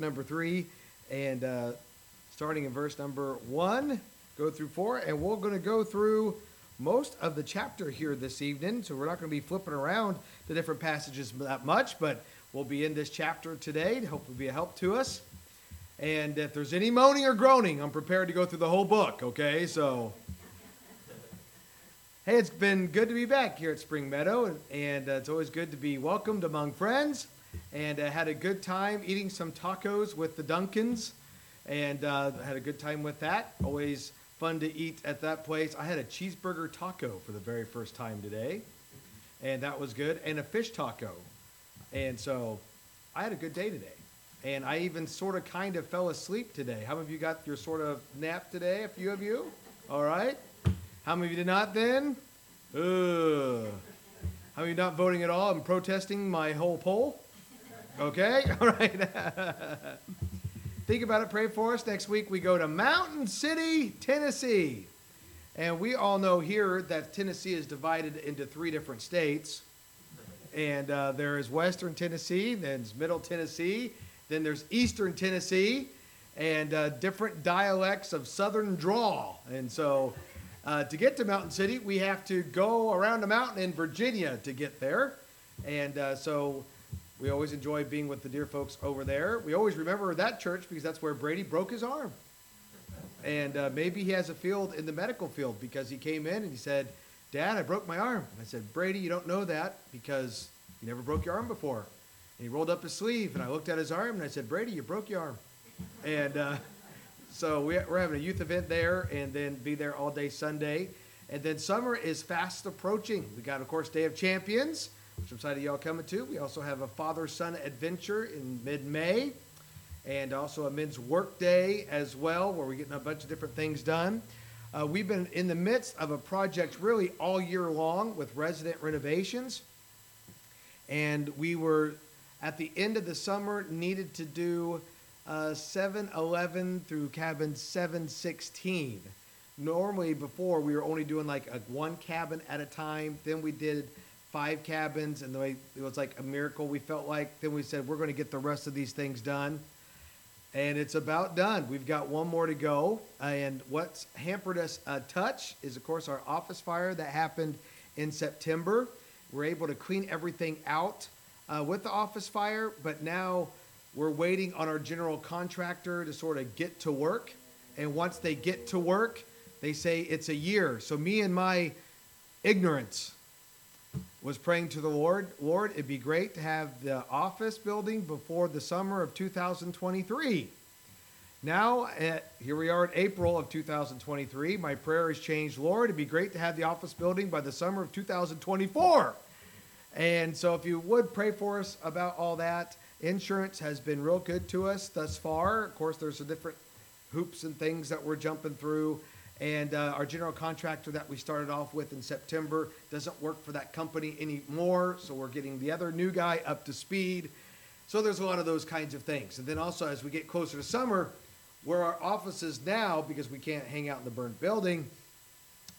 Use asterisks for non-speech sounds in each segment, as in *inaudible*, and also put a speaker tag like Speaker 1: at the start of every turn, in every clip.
Speaker 1: number three, and uh, starting in verse number one, go through four, and we're going to go through most of the chapter here this evening. So we're not going to be flipping around the different passages that much, but we'll be in this chapter today to hopefully be a help to us. And if there's any moaning or groaning, I'm prepared to go through the whole book, okay? So, hey, it's been good to be back here at Spring Meadow, and, and uh, it's always good to be welcomed among friends. And uh, had a good time eating some tacos with the Duncans, and uh, had a good time with that. Always fun to eat at that place. I had a cheeseburger taco for the very first time today, and that was good, and a fish taco. And so I had a good day today. And I even sort of kind of fell asleep today. How many of you got your sort of nap today? A few of you? All right. How many of you did not then? Ugh. How many not voting at all and protesting my whole poll? Okay? *laughs* All right. *laughs* Think about it. Pray for us. Next week we go to Mountain City, Tennessee. And we all know here that Tennessee is divided into three different states. And uh, there is Western Tennessee, then there's Middle Tennessee, then there's Eastern Tennessee, and uh, different dialects of Southern drawl. And so uh, to get to Mountain City, we have to go around a mountain in Virginia to get there. And uh, so we always enjoy being with the dear folks over there. We always remember that church because that's where Brady broke his arm. And uh, maybe he has a field in the medical field because he came in and he said, Dad, I broke my arm. And I said, Brady, you don't know that because you never broke your arm before. And he rolled up his sleeve, and I looked at his arm, and I said, Brady, you broke your arm. And uh, so we're having a youth event there, and then be there all day Sunday. And then summer is fast approaching. We got, of course, Day of Champions, which I'm excited y'all coming to. We also have a father-son adventure in mid-May, and also a men's work day as well, where we're getting a bunch of different things done. Uh, we've been in the midst of a project really all year long with resident renovations. And we were at the end of the summer needed to do uh, 711 through cabin 716. Normally, before we were only doing like a one cabin at a time. Then we did five cabins, and it was like a miracle. We felt like then we said we're going to get the rest of these things done, and it's about done. We've got one more to go, and what's hampered us a touch is, of course, our office fire that happened in September. We're able to clean everything out uh, with the office fire, but now we're waiting on our general contractor to sort of get to work. And once they get to work, they say it's a year. So me and my ignorance was praying to the Lord, Lord, it'd be great to have the office building before the summer of 2023. Now, at, here we are in April of 2023. My prayer has changed. Lord, it'd be great to have the office building by the summer of 2024. And so, if you would pray for us about all that, insurance has been real good to us thus far. Of course, there's some different hoops and things that we're jumping through. And uh, our general contractor that we started off with in September doesn't work for that company anymore. So, we're getting the other new guy up to speed. So, there's a lot of those kinds of things. And then also, as we get closer to summer, where our office is now, because we can't hang out in the burnt building,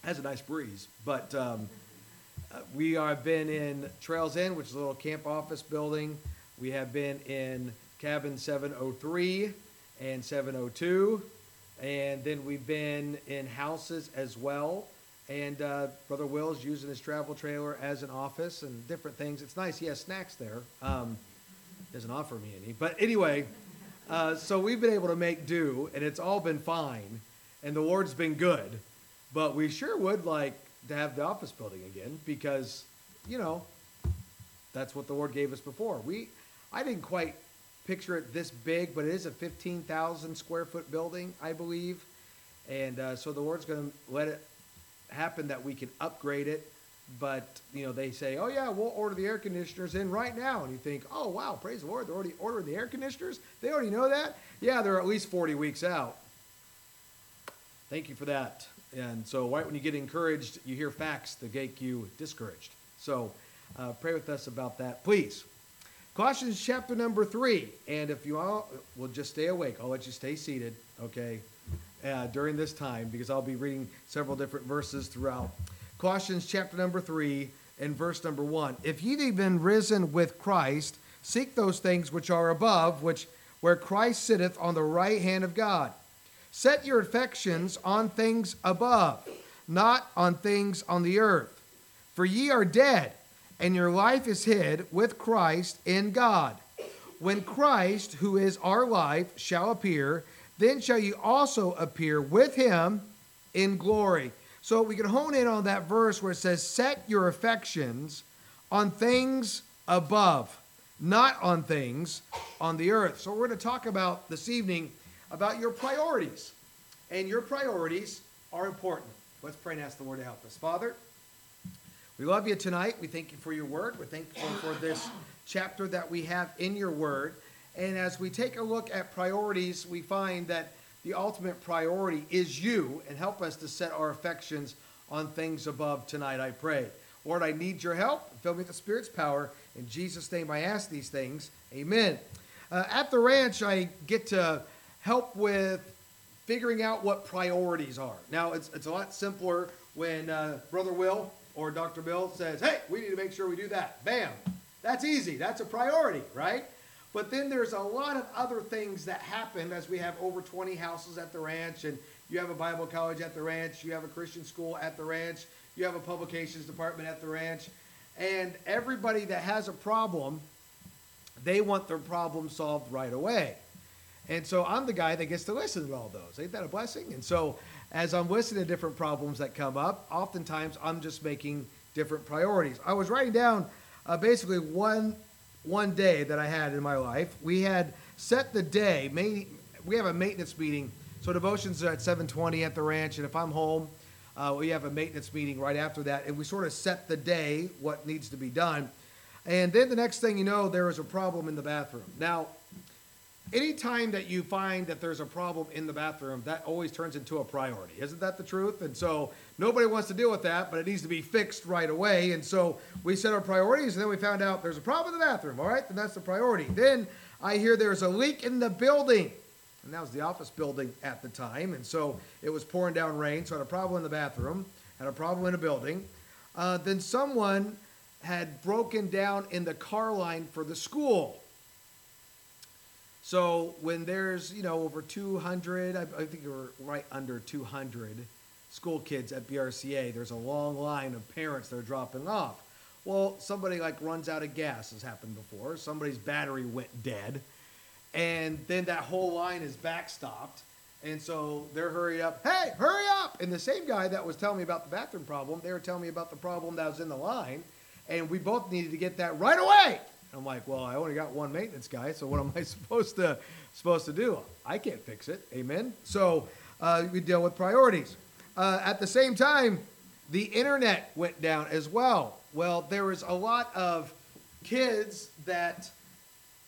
Speaker 1: has a nice breeze. But um, uh, we have been in Trails Inn, which is a little camp office building. We have been in cabin 703 and 702. And then we've been in houses as well. And uh, Brother Will's using his travel trailer as an office and different things. It's nice. He has snacks there. Um, doesn't offer me any. But anyway, uh, so we've been able to make do, and it's all been fine. And the Lord's been good. But we sure would like to have the office building again because, you know, that's what the Lord gave us before. We, I didn't quite picture it this big, but it is a 15,000 square foot building, I believe. And uh, so the Lord's going to let it happen that we can upgrade it. But, you know, they say, oh, yeah, we'll order the air conditioners in right now. And you think, oh, wow, praise the Lord, they're already ordering the air conditioners? They already know that? Yeah, they're at least 40 weeks out. Thank you for that. And so, right when you get encouraged, you hear facts that make you discouraged. So, uh, pray with us about that, please. Colossians chapter number three. And if you all will just stay awake, I'll let you stay seated, okay, uh, during this time, because I'll be reading several different verses throughout. Colossians chapter number three and verse number one. If ye have been risen with Christ, seek those things which are above, which where Christ sitteth on the right hand of God. Set your affections on things above, not on things on the earth. For ye are dead, and your life is hid with Christ in God. When Christ, who is our life, shall appear, then shall you also appear with him in glory. So we can hone in on that verse where it says, Set your affections on things above, not on things on the earth. So we're going to talk about this evening about your priorities. And your priorities are important. Let's pray and ask the Lord to help us. Father, we love you tonight. We thank you for your word. We're thankful for this chapter that we have in your word. And as we take a look at priorities, we find that the ultimate priority is you, and help us to set our affections on things above tonight, I pray. Lord, I need your help. Fill me with the Spirit's power. In Jesus' name, I ask these things. Amen. Uh, at the ranch, I get to help with figuring out what priorities are. Now, it's, it's a lot simpler when uh, Brother Will or Dr. Bill says, hey, we need to make sure we do that. Bam. That's easy. That's a priority, right? But then there's a lot of other things that happen as we have over 20 houses at the ranch, and you have a Bible college at the ranch, you have a Christian school at the ranch, you have a publications department at the ranch, and everybody that has a problem, they want their problem solved right away. And so I'm the guy that gets to listen to all those. Ain't that a blessing? And so as I'm listening to different problems that come up, oftentimes I'm just making different priorities. I was writing down uh, basically one one day that I had in my life. We had set the day. We have a maintenance meeting. So devotions are at 7:20 at the ranch, and if I'm home, uh, we have a maintenance meeting right after that, and we sort of set the day, what needs to be done. And then the next thing you know, there is a problem in the bathroom. Now, anytime that you find that there's a problem in the bathroom, that always turns into a priority. Isn't that the truth? And so nobody wants to deal with that, but it needs to be fixed right away. And so we set our priorities, and then we found out there's a problem in the bathroom. All right, then that's the priority. Then I hear there's a leak in the building. And that was the office building at the time. And so it was pouring down rain. So I had a problem in the bathroom, had a problem in a building. Uh, then someone had broken down in the car line for the school. So when there's, you know, over 200, I, I think we're right under 200 school kids at BRCA, there's a long line of parents that are dropping off. Well, somebody like runs out of gas has happened before. Somebody's battery went dead. And then that whole line is backstopped. And so they're hurried up. Hey, hurry up! And the same guy that was telling me about the bathroom problem, they were telling me about the problem that was in the line. And we both needed to get that right away. I'm like, well, I only got one maintenance guy, so what am I *laughs* supposed to supposed to do? I can't fix it. Amen. So uh, we deal with priorities. Uh, at the same time, the internet went down as well. Well, there was a lot of kids that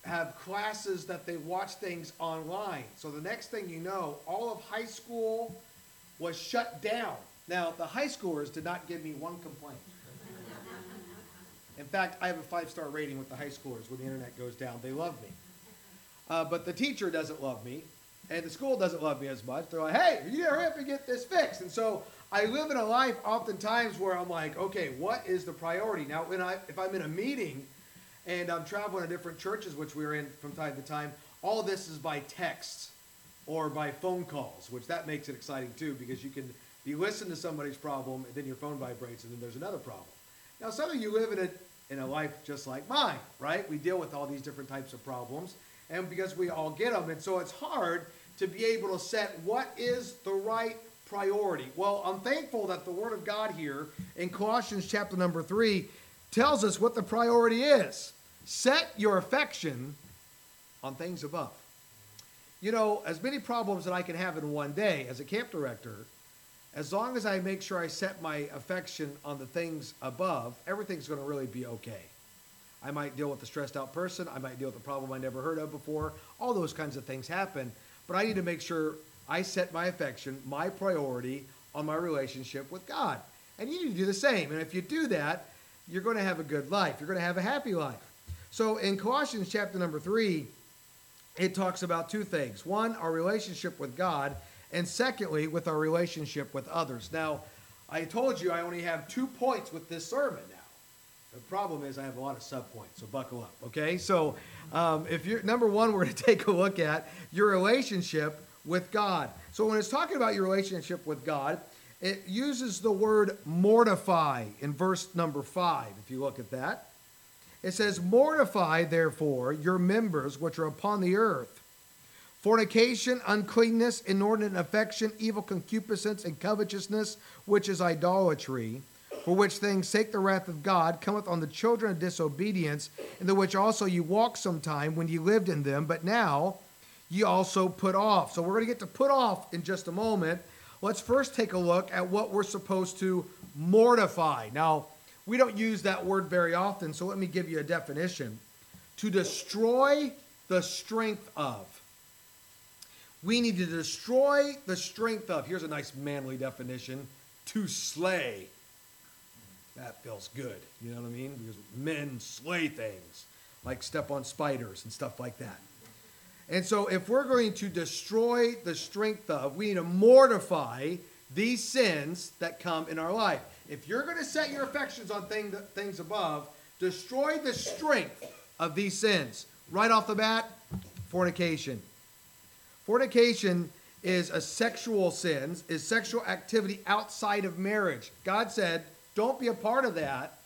Speaker 1: have classes that they watch things online. So the next thing you know, all of high school was shut down. Now, the high schoolers did not give me one complaint. In fact, I have a five star rating with the high schoolers when the internet goes down. They love me. Uh, but the teacher doesn't love me, and the school doesn't love me as much. They're like, hey, you hurry up and get this fixed. And so I live in a life oftentimes where I'm like, okay, what is the priority? Now, when I, if I'm in a meeting and I'm traveling to different churches, which we're in from time to time, all this is by text or by phone calls, which that makes it exciting too, because you can you listen to somebody's problem, and then your phone vibrates, and then there's another problem. Now, some of you live in a in a life just like mine, right? We deal with all these different types of problems, and because we all get them, and so it's hard to be able to set what is the right priority. Well, I'm thankful that the Word of God here in Colossians chapter number three tells us what the priority is. Set your affection on things above. You know, as many problems that I can have in one day as a camp director, as long as I make sure I set my affection on the things above, everything's going to really be okay. I might deal with a stressed out person. I might deal with a problem I never heard of before. All those kinds of things happen. But I need to make sure I set my affection, my priority on my relationship with God. And you need to do the same. And if you do that, you're going to have a good life. You're going to have a happy life. So in Colossians chapter number three, it talks about two things. One, our relationship with God, and secondly, with our relationship with others. Now, I told you I only have two points with this sermon now. The problem is I have a lot of subpoints, so buckle up, okay? So, um, if you're number one, we're *laughs* going to take a look at your relationship with God. So, when it's talking about your relationship with God, it uses the word mortify in verse number five, if you look at that. It says, Mortify, therefore, your members which are upon the earth fornication, uncleanness, inordinate affection, evil concupiscence, and covetousness, which is idolatry. For which things sake the wrath of God cometh on the children of disobedience, in the which also you walked sometime when ye lived in them, but now ye also put off. So we're going to get to put off in just a moment. Let's first take a look at what we're supposed to mortify. Now, we don't use that word very often, so let me give you a definition. To destroy the strength of. We need to destroy the strength of. Here's a nice manly definition to slay. That feels good. You know what I mean? Because men slay things, like step on spiders and stuff like that. And so, if we're going to destroy the strength of, we need to mortify these sins that come in our life. If you're going to set your affections on thing, things above, destroy the strength of these sins. Right off the bat, fornication. Fornication is a sexual sin, is sexual activity outside of marriage. God said, don't be a part of that.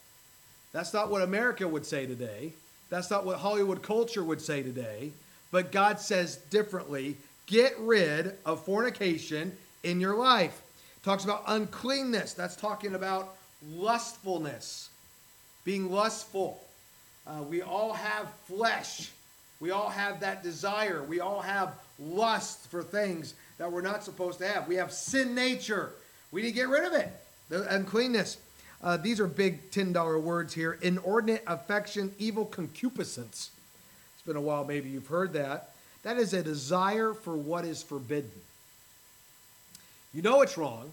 Speaker 1: That's not what America would say today. That's not what Hollywood culture would say today. But God says differently get rid of fornication in your life. Talks about uncleanness. That's talking about lustfulness, being lustful. Uh, we all have flesh. We all have that desire. We all have lust for things that we're not supposed to have. We have sin nature. We need to get rid of it. The uncleanness. Uh, these are big $10 words here. Inordinate affection, evil concupiscence. It's been a while, maybe you've heard that. That is a desire for what is forbidden. You know it's wrong.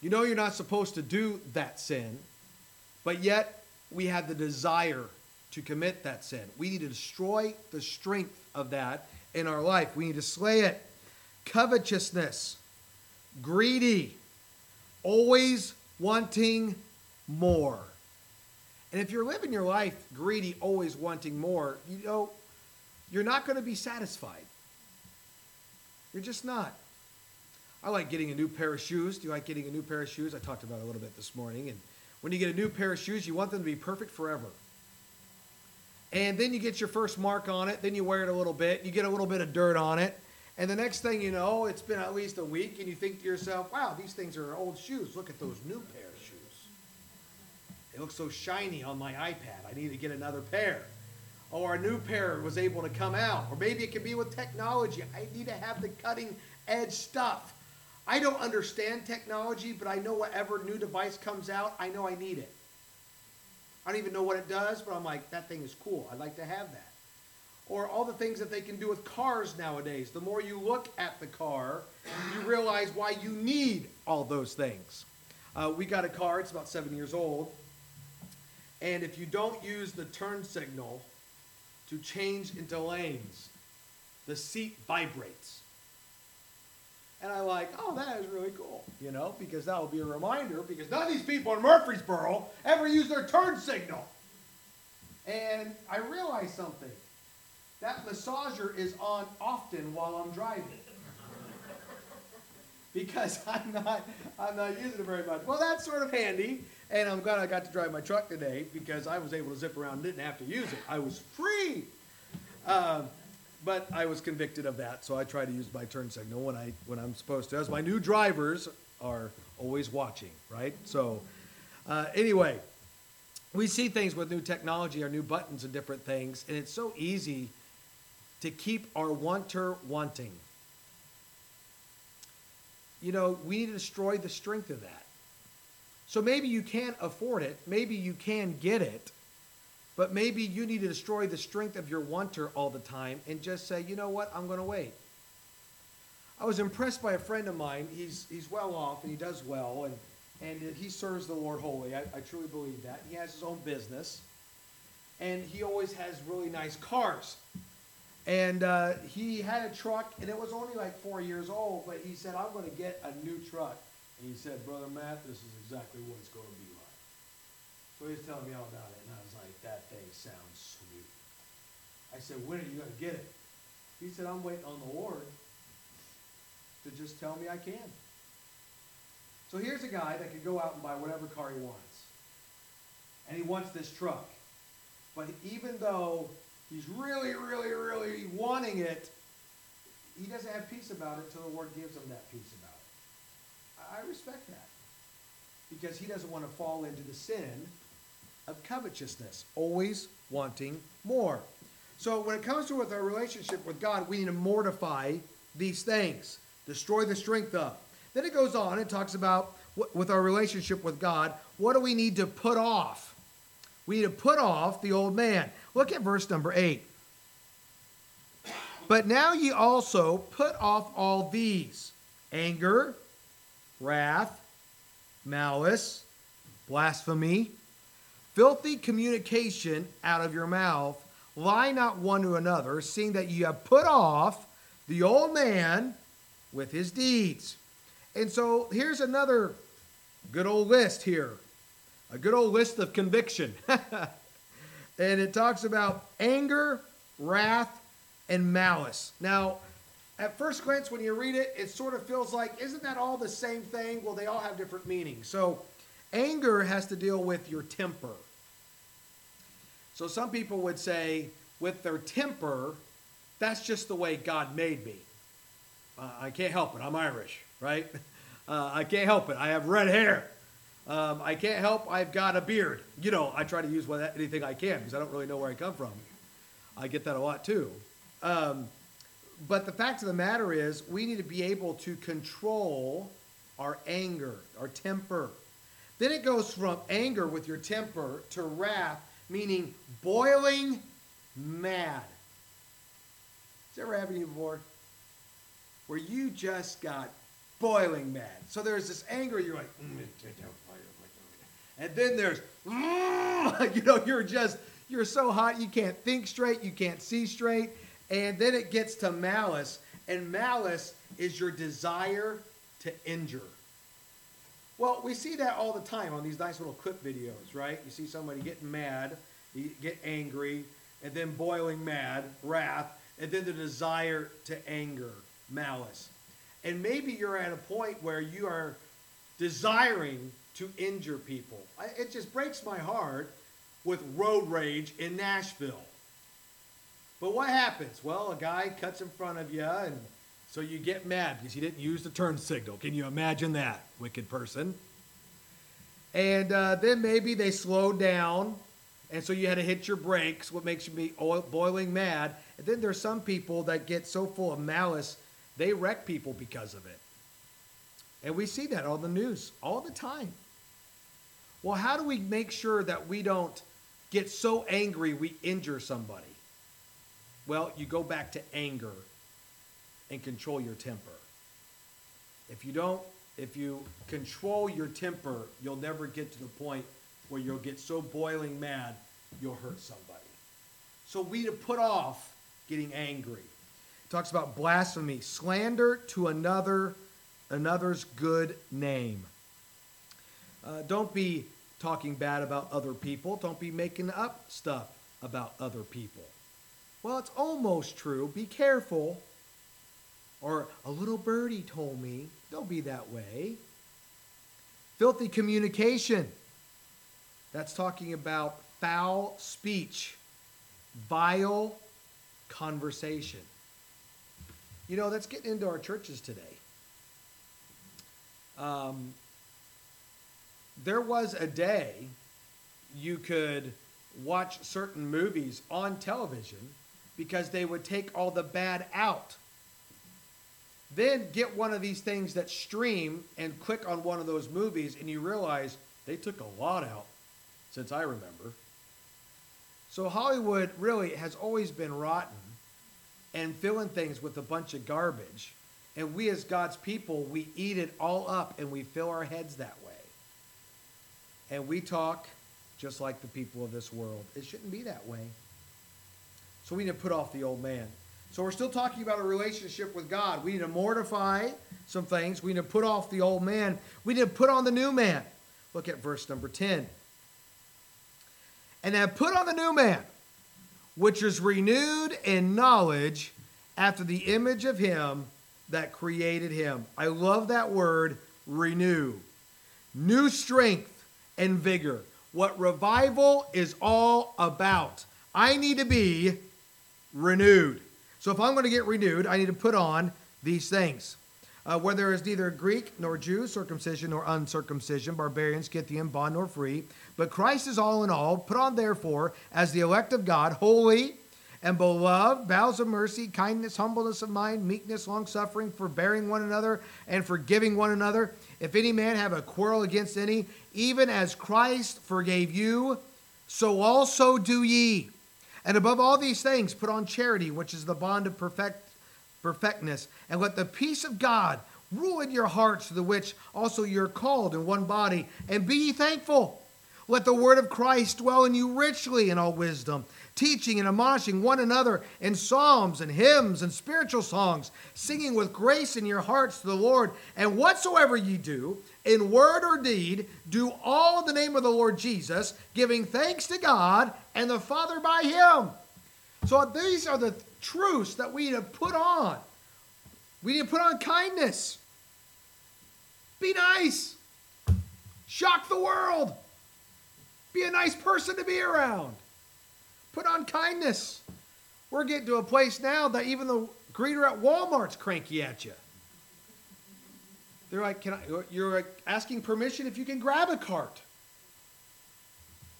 Speaker 1: You know you're not supposed to do that sin, but yet we have the desire to commit that sin. We need to destroy the strength of that in our life. We need to slay it. Covetousness, greedy, always wanting more. And if you're living your life greedy, always wanting more, you know, you're not going to be satisfied. You're just not. I like getting a new pair of shoes. Do you like getting a new pair of shoes? I talked about it a little bit this morning. And when you get a new pair of shoes, you want them to be perfect forever. And then you get your first mark on it, then you wear it a little bit, you get a little bit of dirt on it, and the next thing you know, it's been at least a week, and you think to yourself, wow, these things are old shoes. Look at those new pair of shoes. They look so shiny on my iPad. I need to get another pair. Oh, or a new pair was able to come out. Or maybe it could be with technology. I need to have the cutting edge stuff. I don't understand technology, but I know whatever new device comes out, I know I need it. I don't even know what it does, but I'm like, that thing is cool. I'd like to have that. Or all the things that they can do with cars nowadays. The more you look at the car, you realize why you need all those things. Uh, we got a car, it's about seven years old. And if you don't use the turn signal to change into lanes, the seat vibrates. And I'm like, oh, that is really cool, you know, because that will be a reminder because none of these people in Murfreesboro ever use their turn signal. And I realized something. That massager is on often while I'm driving. *laughs* because I'm not I'm not using it very much. Well, that's sort of handy. And I'm glad I got to drive my truck today because I was able to zip around and didn't have to use it. I was free. Um, but I was convicted of that, so I try to use my turn signal when I when I'm supposed to. As my new drivers are always watching, right? So, uh, anyway, we see things with new technology, our new buttons and different things, and it's so easy to keep our wanter wanting. You know, we need to destroy the strength of that. So maybe you can't afford it, maybe you can get it, but maybe you need to destroy the strength of your wanter all the time and just say, you know what, I'm going to wait. I was impressed by a friend of mine. He's, he's well off and he does well and, and he serves the Lord wholly. I, I truly believe that. He has his own business and he always has really nice cars. And uh, he had a truck and it was only like four years old, but he said, I'm going to get a new truck. And he said, Brother Matt, this is exactly what it's going to be like. So he's telling me all about it, that thing sounds sweet. I said, when are you gonna get it? He said, I'm waiting on the Lord to just tell me I can. So here's a guy that could go out and buy whatever car he wants. And he wants this truck. But even though he's really, really, really wanting it, he doesn't have peace about it until the Lord gives him that peace about it. I respect that. Because he doesn't want to fall into the sin of covetousness, always wanting more. So when it comes to with our relationship with God, we need to mortify these things, destroy the strength of. Then it goes on and talks about with our relationship with God, what do we need to put off? We need to put off the old man. Look at verse number 8. But now ye also put off all these anger, wrath, malice, blasphemy, filthy communication out of your mouth. Lie not one to another, seeing that you have put off the old man with his deeds. And so here's another good old list here a good old list of conviction. *laughs* and it talks about anger, wrath, and malice. Now, at first glance, when you read it, it sort of feels like, isn't that all the same thing? Well, they all have different meanings. So, anger has to deal with your temper. So, some people would say, with their temper, that's just the way God made me. Uh, I can't help it. I'm Irish, right? *laughs* Uh, I can't help it. I have red hair. Um, I can't help. I've got a beard. You know, I try to use what, anything I can because I don't really know where I come from. I get that a lot too. Um, but the fact of the matter is, we need to be able to control our anger, our temper. Then it goes from anger with your temper to wrath, meaning boiling mad. Has ever happened to you before? Where you just got boiling mad. So there's this anger, you're like, mm, and then there's, *laughs* you know, you're just, you're so hot you can't think straight, you can't see straight. And then it gets to malice, and malice is your desire to injure. Well, we see that all the time on these nice little clip videos, right? You see somebody getting mad, you get angry, and then boiling mad, wrath, and then the desire to anger, malice. And maybe you're at a point where you are desiring to injure people. It just breaks my heart with road rage in Nashville. But what happens? Well, a guy cuts in front of you, and so you get mad because you didn't use the turn signal. Can you imagine that, wicked person? And uh, then maybe they slowed down, and so you had to hit your brakes, what makes you be boiling mad. And then there's some people that get so full of malice, they wreck people because of it. And we see that on the news all the time. Well, how do we make sure that we don't get so angry we injure somebody? Well, you go back to anger and control your temper. If you don't, if you control your temper, you'll never get to the point where you'll get so boiling mad you'll hurt somebody. So we to put off getting angry. It talks about blasphemy, slander to another another's good name. Uh, don't be talking bad about other people. Don't be making up stuff about other people. Well, it's almost true. Be careful. Or a little birdie told me. Don't be that way. Filthy communication. That's talking about foul speech, vile conversation. You know, that's getting into our churches today. Um, there was a day you could watch certain movies on television because they would take all the bad out. Then get one of these things that stream and click on one of those movies, and you realize they took a lot out since I remember. So Hollywood really has always been rotten and filling things with a bunch of garbage. And we, as God's people, we eat it all up and we fill our heads that way. And we talk just like the people of this world. It shouldn't be that way. So we need to put off the old man. So we're still talking about a relationship with God. We need to mortify some things. We need to put off the old man. We need to put on the new man. Look at verse number 10. and have put on the new man, which is renewed in knowledge after the image of him that created him. I love that word, renew. New strength and vigor. What revival is all about. I need to be renewed. So if I'm going to get renewed, I need to put on these things. Uh, where there is neither Greek nor Jew, circumcision nor uncircumcision, barbarian, Scythian, bond nor free, but Christ is all in all. Put on, therefore, as the elect of God, holy and beloved, bowels of mercy, kindness, humbleness of mind, meekness, long suffering, forbearing one another, and forgiving one another. If any man have a quarrel against any, even as Christ forgave you, so also do ye. And above all these things, put on charity, which is the bond of perfect, perfectness, and let the peace of God rule in your hearts, to the which also you're called in one body, and be ye thankful. Let the word of Christ dwell in you richly in all wisdom, teaching and admonishing one another in psalms and hymns and spiritual songs, singing with grace in your hearts to the Lord. And whatsoever ye do, in word or deed, do all in the name of the Lord Jesus, giving thanks to God and the Father by him. So these are the truths that we need to put on. We need to put on kindness. Be nice. Shock the world. Be a nice person to be around. Put on kindness. We're getting to a place now that even the greeter at Walmart's cranky at you. They're like, "Can I?" You're asking permission if you can grab a cart.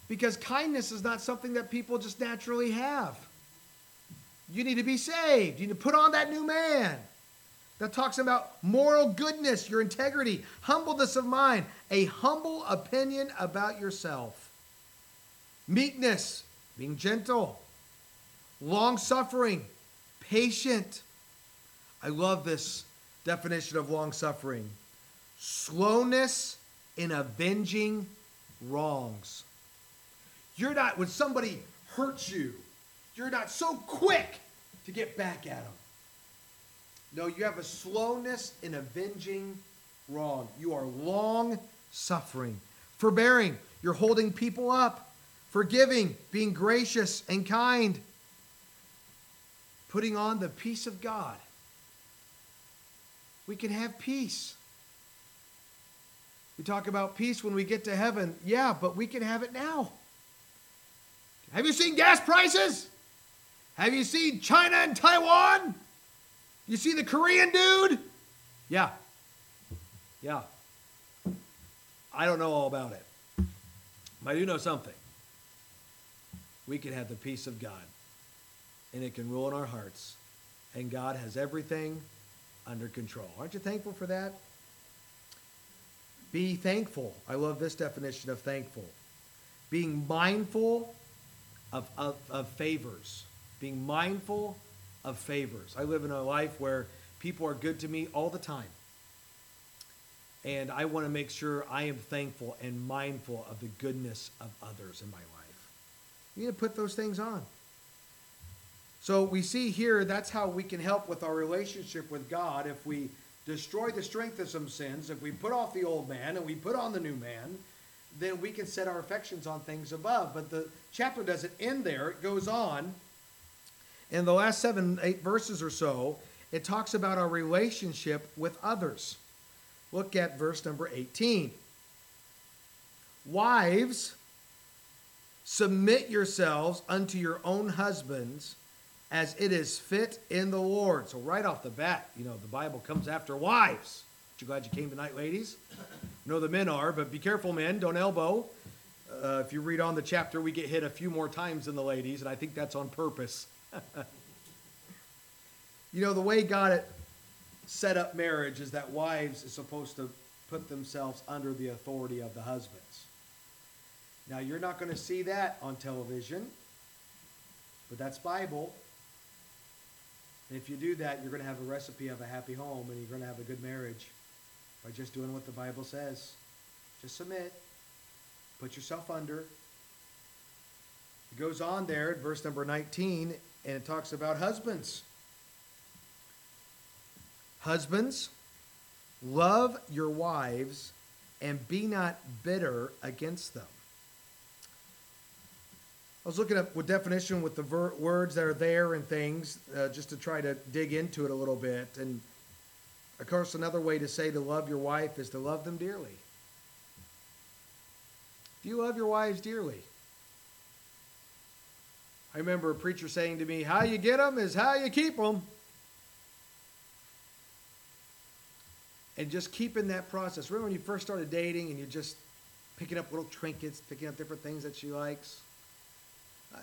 Speaker 1: Because kindness is not something that people just naturally have. You need to be saved. You need to put on that new man. That talks about moral goodness, your integrity, humbleness of mind, a humble opinion about yourself meekness, being gentle, long suffering, patient. I love this definition of long suffering slowness in avenging wrongs. You're not, when somebody hurts you, you're not so quick to get back at them. No, you have a slowness in avenging wrong. You are long suffering, forbearing. You're holding people up forgiving, being gracious and kind, putting on the peace of God. We can have peace. We talk about peace when we get to heaven. Yeah, but we can have it now. Have you seen gas prices? Have you seen China and Taiwan? You see the Korean dude? Yeah. Yeah. I don't know all about it. But I do know something we can have the peace of God. And it can rule in our hearts. And God has everything under control. Aren't you thankful for that? Be thankful. I love this definition of thankful. Being mindful of, of, of favors. Being mindful of favors. I live in a life where people are good to me all the time. And I want to make sure I am thankful and mindful of the goodness of others in my life. You need to put those things on. So we see here that's how we can help with our relationship with God if we destroy the strength of some sins, if we put off the old man and we put on the new man, then we can set our affections on things above. But the chapter doesn't end there, it goes on. In the last seven, eight verses or so, it talks about our relationship with others. Look at verse number 18. Wives, Submit yourselves unto your own husbands as it is fit in the Lord. So, right off the bat, you know, the Bible comes after wives. Aren't you glad you came tonight, ladies? I know the men are, but be careful, men. Don't elbow. Uh, if you read on the chapter, we get hit a few more times than the ladies, and I think that's on purpose. *laughs* you know, the way God set up marriage is that wives are supposed to put themselves under the authority of the husbands. Now, you're not going to see that on television, but that's Bible. And if you do that, you're going to have a recipe of a happy home and you're going to have a good marriage by just doing what the Bible says. Just submit, put yourself under. It goes on there at verse number 19, and it talks about husbands. Husbands, love your wives and be not bitter against them. I was looking up with definition with the ver- words that are there and things, uh, just to try to dig into it a little bit. And of course, another way to say to love your wife is to love them dearly. Do you love your wives dearly? I remember a preacher saying to me, How you get them is how you keep them. And just keeping that process. Remember when you first started dating and you're just picking up little trinkets, picking up different things that she likes?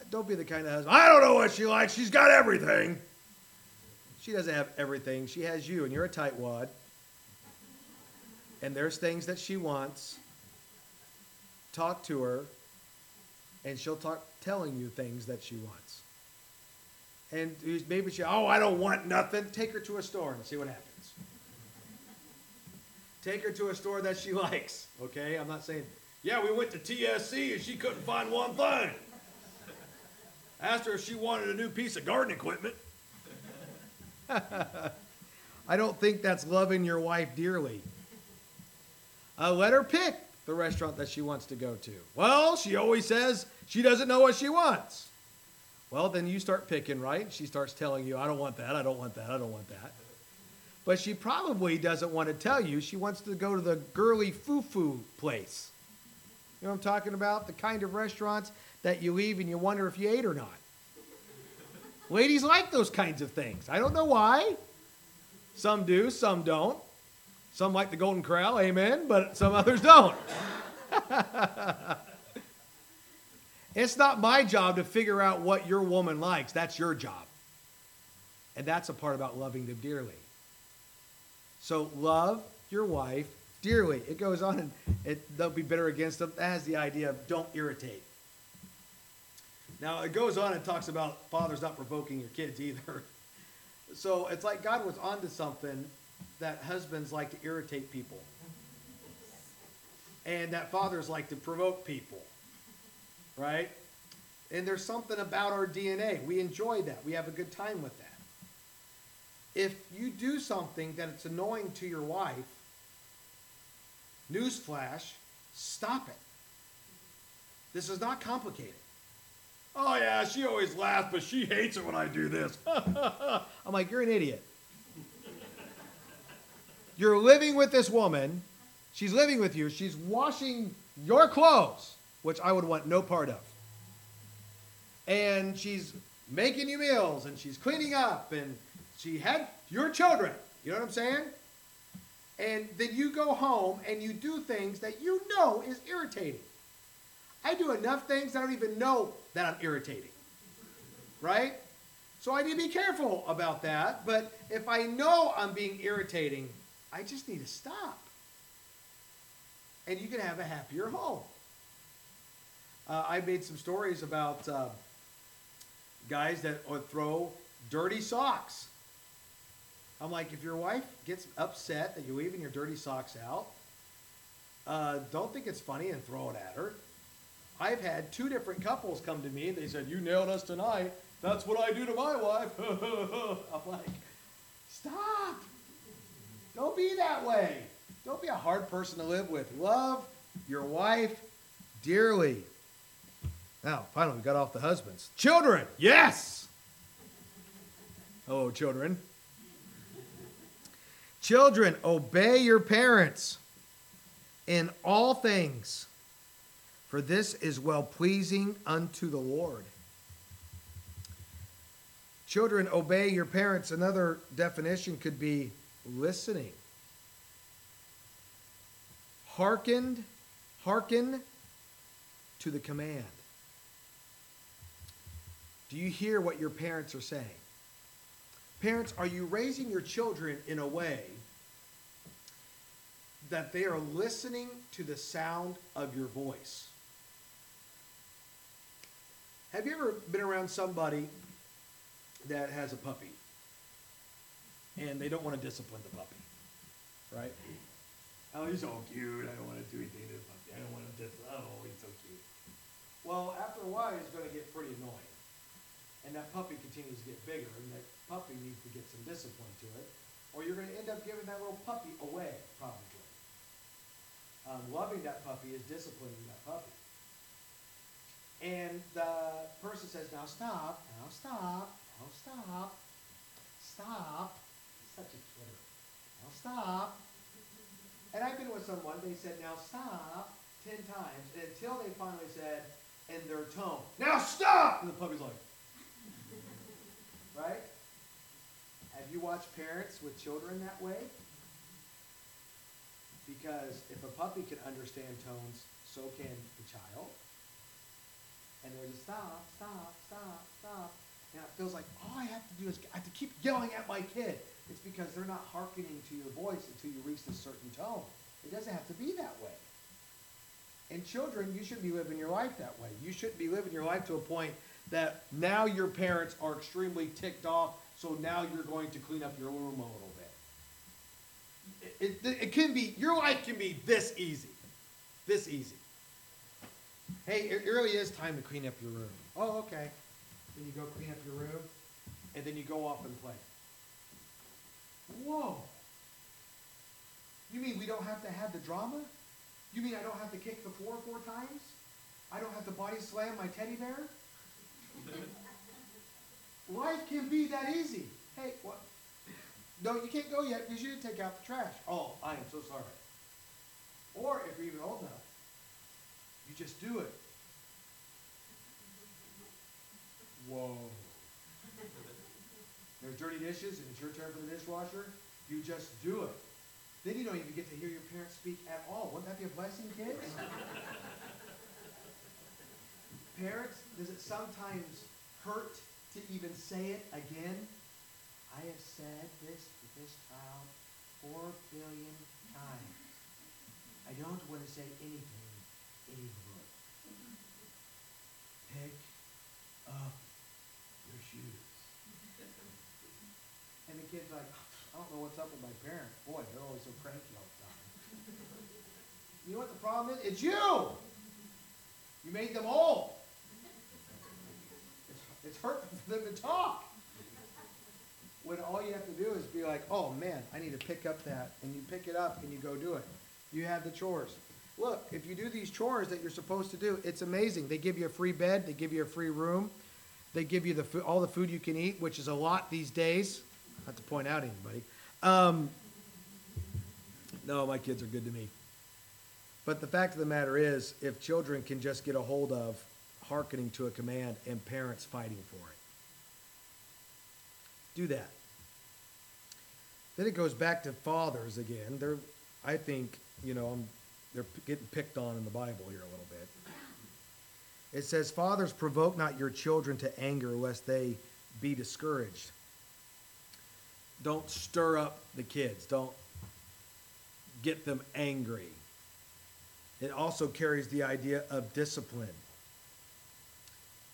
Speaker 1: Don't be the kind of husband, I don't know what she likes. She's got everything. She doesn't have everything. She has you, and you're a tightwad. And there's things that she wants. Talk to her, and she'll talk telling you things that she wants. And maybe she, oh, I don't want nothing. Take her to a store and see what happens. Take her to a store that she *laughs* likes. Okay, I'm not saying, yeah, we went to TSC and she couldn't find one thing. Asked her if she wanted a new piece of garden equipment. *laughs* I don't think that's loving your wife dearly. Uh, let her pick the restaurant that she wants to go to. Well, she always says she doesn't know what she wants. Well, then you start picking, right? She starts telling you, I don't want that, I don't want that, I don't want that. But she probably doesn't want to tell you. She wants to go to the girly foo foo place. You know what I'm talking about? The kind of restaurants that you leave and you wonder if you ate or not. Ladies like those kinds of things. I don't know why. Some do, some don't. Some like the Golden Corral, amen, but some others don't. *laughs* it's not my job to figure out what your woman likes. That's your job. And that's a part about loving them dearly. So love your wife dearly. It goes on and it, they'll be bitter against them. That has the idea of don't irritate. Now it goes on and talks about fathers not provoking your kids either. *laughs* So it's like God was onto something that husbands like to irritate people. And that fathers like to provoke people. Right? And there's something about our DNA. We enjoy that. We have a good time with that. If you do something that it's annoying to your wife, newsflash, stop it. This is not complicated. Oh, yeah, she always laughs, but she hates it when I do this. *laughs* I'm like, you're an idiot. You're living with this woman. She's living with you. She's washing your clothes, which I would want no part of. And she's making you meals and she's cleaning up and she had your children. You know what I'm saying? And then you go home and you do things that you know is irritating. I do enough things I don't even know that I'm irritating. Right? So I need to be careful about that. But if I know I'm being irritating, I just need to stop. And you can have a happier home. Uh, I made some stories about uh, guys that would throw dirty socks. I'm like, if your wife gets upset that you're leaving your dirty socks out, uh, don't think it's funny and throw it at her. I've had two different couples come to me they said, You nailed us tonight. That's what I do to my wife. *laughs* I'm like, Stop. Don't be that way. Don't be a hard person to live with. Love your wife dearly. Now, finally, we got off the husbands. Children, yes. Hello, children. Children, obey your parents in all things for this is well pleasing unto the Lord. Children, obey your parents. Another definition could be listening. Hearkened, hearken to the command. Do you hear what your parents are saying? Parents, are you raising your children in a way that they are listening to the sound of your voice? Have you ever been around somebody that has a puppy and they don't want to discipline the puppy, right? Oh, he's so cute. I don't want to do anything to the puppy. I don't want to discipline. Oh, he's so cute. Well, after a while, he's going to get pretty annoying, and that puppy continues to get bigger, and that puppy needs to get some discipline to it, or you're going to end up giving that little puppy away, probably. Um, loving that puppy is disciplining that puppy. and the person says, now stop, now stop, now stop, stop. Such a kidder. Now stop. And I've been with someone, they said, now stop, ten times, until they finally said, in their tone, now stop! And the puppy's like, *laughs* right? Have you watched parents with children that way? Because if a puppy can understand tones, so can the child. And they're stop, stop, stop, stop. Now it feels like all I have to do is I have to keep yelling at my kid. It's because they're not hearkening to your voice until you reach a certain tone. It doesn't have to be that way. And children, you shouldn't be living your life that way. You shouldn't be living your life to a point that now your parents are extremely ticked off, so now you're going to clean up your room a little. It, it, can be, your life can be this easy. This easy. Hey, it really is time to clean up your room. Oh, okay. Then you go clean up your room, and then you go off and play. Whoa. You mean we don't have to have the drama? You mean I don't have to kick the floor four times? I don't have to body slam my teddy bear? *laughs* Life can be that easy. Hey, what? No, you can't go yet because you didn't take out the trash. Oh, I am so sorry. Or if you're even old enough, you just do it. Whoa. There's dirty dishes and it's your turn for the dishwasher. You just do it. Then you don't even get to hear your parents speak at all. Wouldn't that be a blessing, kids? parents, does it sometimes hurt to even say it again? I have said this to this child four billion times. I don't want to say anything anymore. Pick up your shoes. And the kid's like, I don't know what's up with my parents. Boy, they're always so cranky all the time. You know what the problem is? It's you! You made them old. It's, it's hurtful for them to talk. When all you have to do is be like, oh man, I need to pick up that. And you pick it up and you go do it. You have the chores. Look, if you do these chores that you're supposed to do, it's amazing. They give you a free bed, they give you a free room, they give you the all the food you can eat, which is a lot these days. Not to point out anybody. Um, no, my kids are good to me. But the fact of the matter is, if children can just get a hold of hearkening to a command and parents fighting for it, do that. Then it goes back to fathers again. They're, I think, you know, I'm, they're getting picked on in the Bible here a little bit. It says, Fathers, provoke not your children to anger, lest they be discouraged. Don't stir up the kids. Don't get them angry. It also carries the idea of discipline.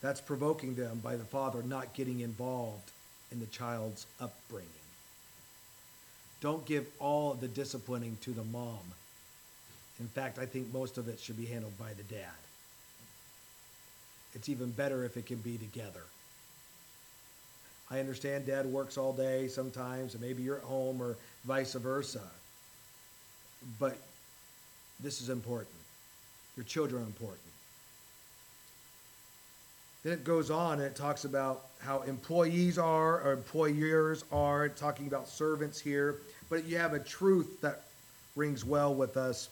Speaker 1: That's provoking them by the father not getting involved in the child's upbringing. Don't give all the disciplining to the mom. In fact, I think most of it should be handled by the dad. It's even better if it can be together. I understand dad works all day sometimes, and maybe you're at home or vice versa. But this is important. Your children are important. Then it goes on and it talks about how employees are or employers are, talking about servants here. But you have a truth that rings well with us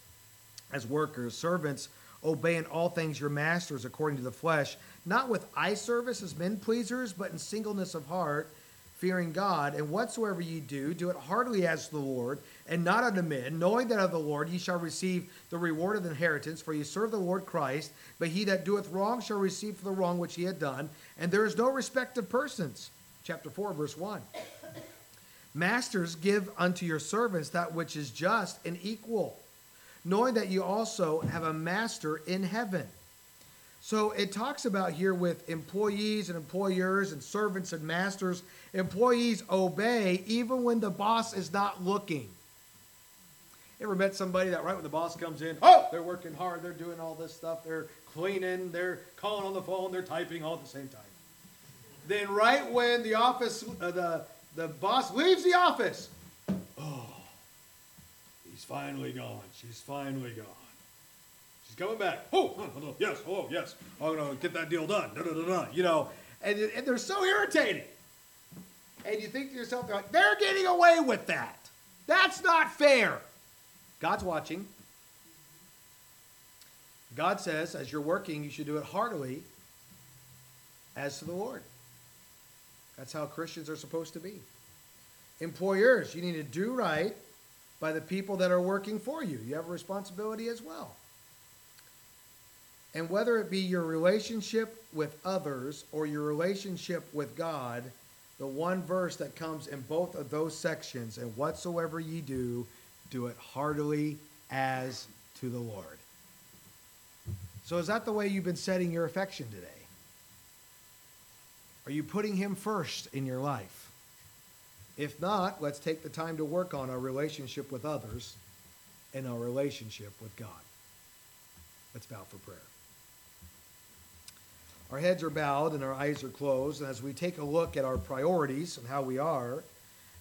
Speaker 1: as workers. Servants, obey in all things your masters according to the flesh, not with eye service as men pleasers, but in singleness of heart, fearing God. And whatsoever ye do, do it heartily as to the Lord, and not unto men, knowing that of the Lord ye shall receive the reward of the inheritance, for ye serve the Lord Christ. But he that doeth wrong shall receive for the wrong which he had done, and there is no respect of persons. Chapter 4, verse 1. Masters, give unto your servants that which is just and equal, knowing that you also have a master in heaven. So it talks about here with employees and employers and servants and masters. Employees obey even when the boss is not looking. Ever met somebody that right when the boss comes in, oh, they're working hard, they're doing all this stuff, they're cleaning, they're calling on the phone, they're typing all at the same time. Then right when the office, uh, the the boss leaves the office, oh, he's finally gone. She's finally gone. She's coming back. Oh, yes, oh, yes. Oh, I'm going to get that deal done. Da, da, da. You know, and, and they're so irritating. And you think to yourself, they're, like, they're getting away with that. That's not fair. God's watching. God says, as you're working, you should do it heartily as to the Lord. That's how Christians are supposed to be. Employers, you need to do right by the people that are working for you. You have a responsibility as well. And whether it be your relationship with others or your relationship with God, the one verse that comes in both of those sections, and whatsoever ye do, do it heartily as to the Lord. So, is that the way you've been setting your affection today? Are you putting Him first in your life? If not, let's take the time to work on our relationship with others and our relationship with God. Let's bow for prayer. Our heads are bowed and our eyes are closed. And as we take a look at our priorities and how we are,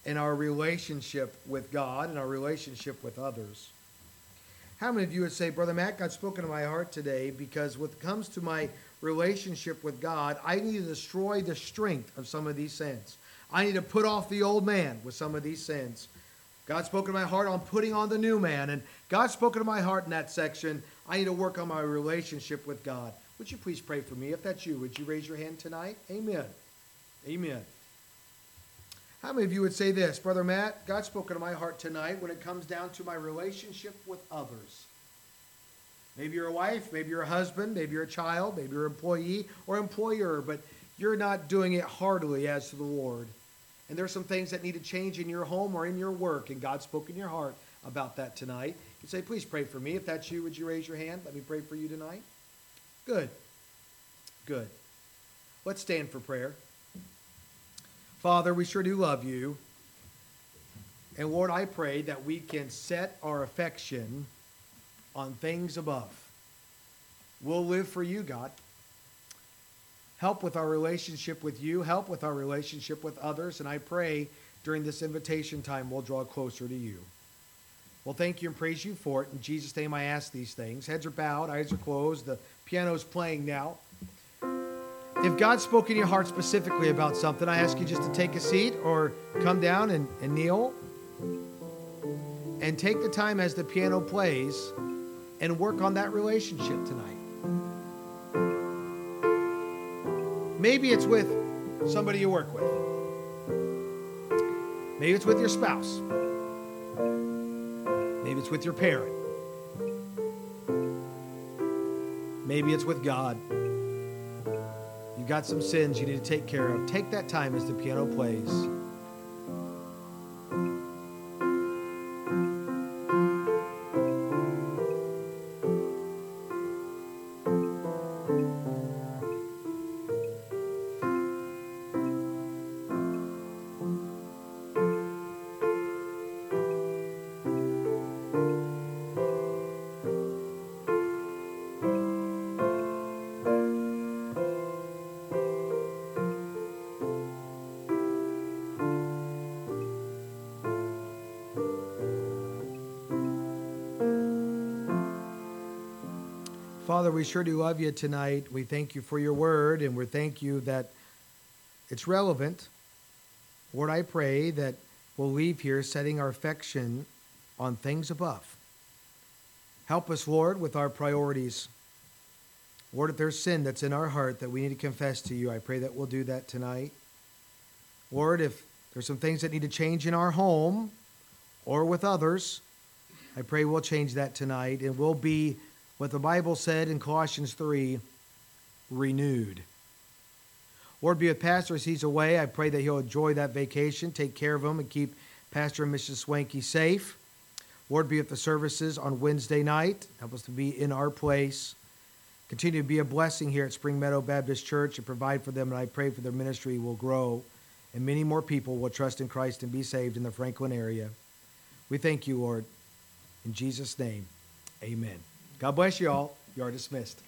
Speaker 1: and our relationship with God and our relationship with others, how many of you would say, Brother Matt, God's spoken to my heart today because when it comes to my relationship with God, I need to destroy the strength of some of these sins. I need to put off the old man with some of these sins. God's spoken to my heart on putting on the new man. And God's spoken to my heart in that section. I need to work on my relationship with God. Would you please pray for me? If that's you, would you raise your hand tonight? Amen. Amen. How many of you would say this, Brother Matt? God's spoken to my heart tonight when it comes down to my relationship with others. Maybe you're a wife, maybe you're a husband, maybe you're a child, maybe you're an employee or employer, but you're not doing it heartily as to the Lord. And there's some things that need to change in your home or in your work, and God spoke in your heart about that tonight. You say, please pray for me. If that's you, would you raise your hand? Let me pray for you tonight. Good. Good. Let's stand for prayer. Father, we sure do love you. And Lord, I pray that we can set our affection on things above. We'll live for you, God. Help with our relationship with you. Help with our relationship with others. And I pray during this invitation time we'll draw closer to you. Well, thank you and praise you for it. In Jesus' name I ask these things. Heads are bowed, eyes are closed. The piano's playing now. If God spoke in your heart specifically about something, I ask you just to take a seat or come down and, and kneel and take the time as the piano plays and work on that relationship tonight. Maybe it's with somebody you work with. Maybe it's with your spouse. Maybe it's with your parent. Maybe it's with God. You've got some sins you need to take care of. Take that time as the piano plays. We sure do love you tonight. We thank you for your word, and we thank you that it's relevant. Lord, I pray that we'll leave here setting our affection on things above. Help us, Lord, with our priorities. Lord, if there's sin that's in our heart that we need to confess to you, I pray that we'll do that tonight. Lord, if there's some things that need to change in our home or with others, I pray we'll change that tonight and we'll be what the Bible said in Colossians 3 renewed. Lord, be with Pastor as he's away. I pray that he'll enjoy that vacation, take care of him, and keep Pastor and Mrs. Swanky safe. Lord, be at the services on Wednesday night. Help us to be in our place. Continue to be a blessing here at Spring Meadow Baptist Church and provide for them. And I pray for their ministry will grow and many more people will trust in Christ and be saved in the Franklin area. We thank you, Lord. In Jesus' name, amen. God bless you all. You are dismissed.